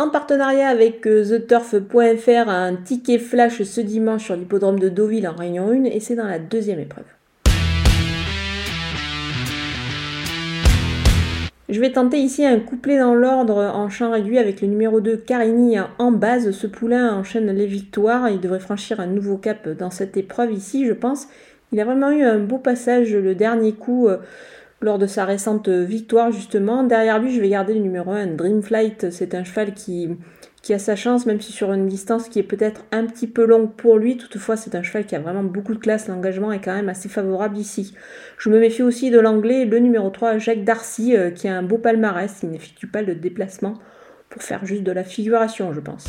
En partenariat avec euh, TheTurf.fr, un ticket flash ce dimanche sur l'hippodrome de Deauville en Réunion 1 et c'est dans la deuxième épreuve. Je vais tenter ici un couplet dans l'ordre en champ réduit avec le numéro 2 Carini en base. Ce poulain enchaîne les victoires. Il devrait franchir un nouveau cap dans cette épreuve ici, je pense. Il a vraiment eu un beau passage le dernier coup euh, lors de sa récente victoire justement. Derrière lui, je vais garder le numéro 1, Dreamflight. C'est un cheval qui, qui a sa chance, même si sur une distance qui est peut-être un petit peu longue pour lui. Toutefois, c'est un cheval qui a vraiment beaucoup de classe. L'engagement est quand même assez favorable ici. Je me méfie aussi de l'anglais, le numéro 3, Jacques Darcy, euh, qui a un beau palmarès. Il n'effectue pas le déplacement pour faire juste de la figuration, je pense.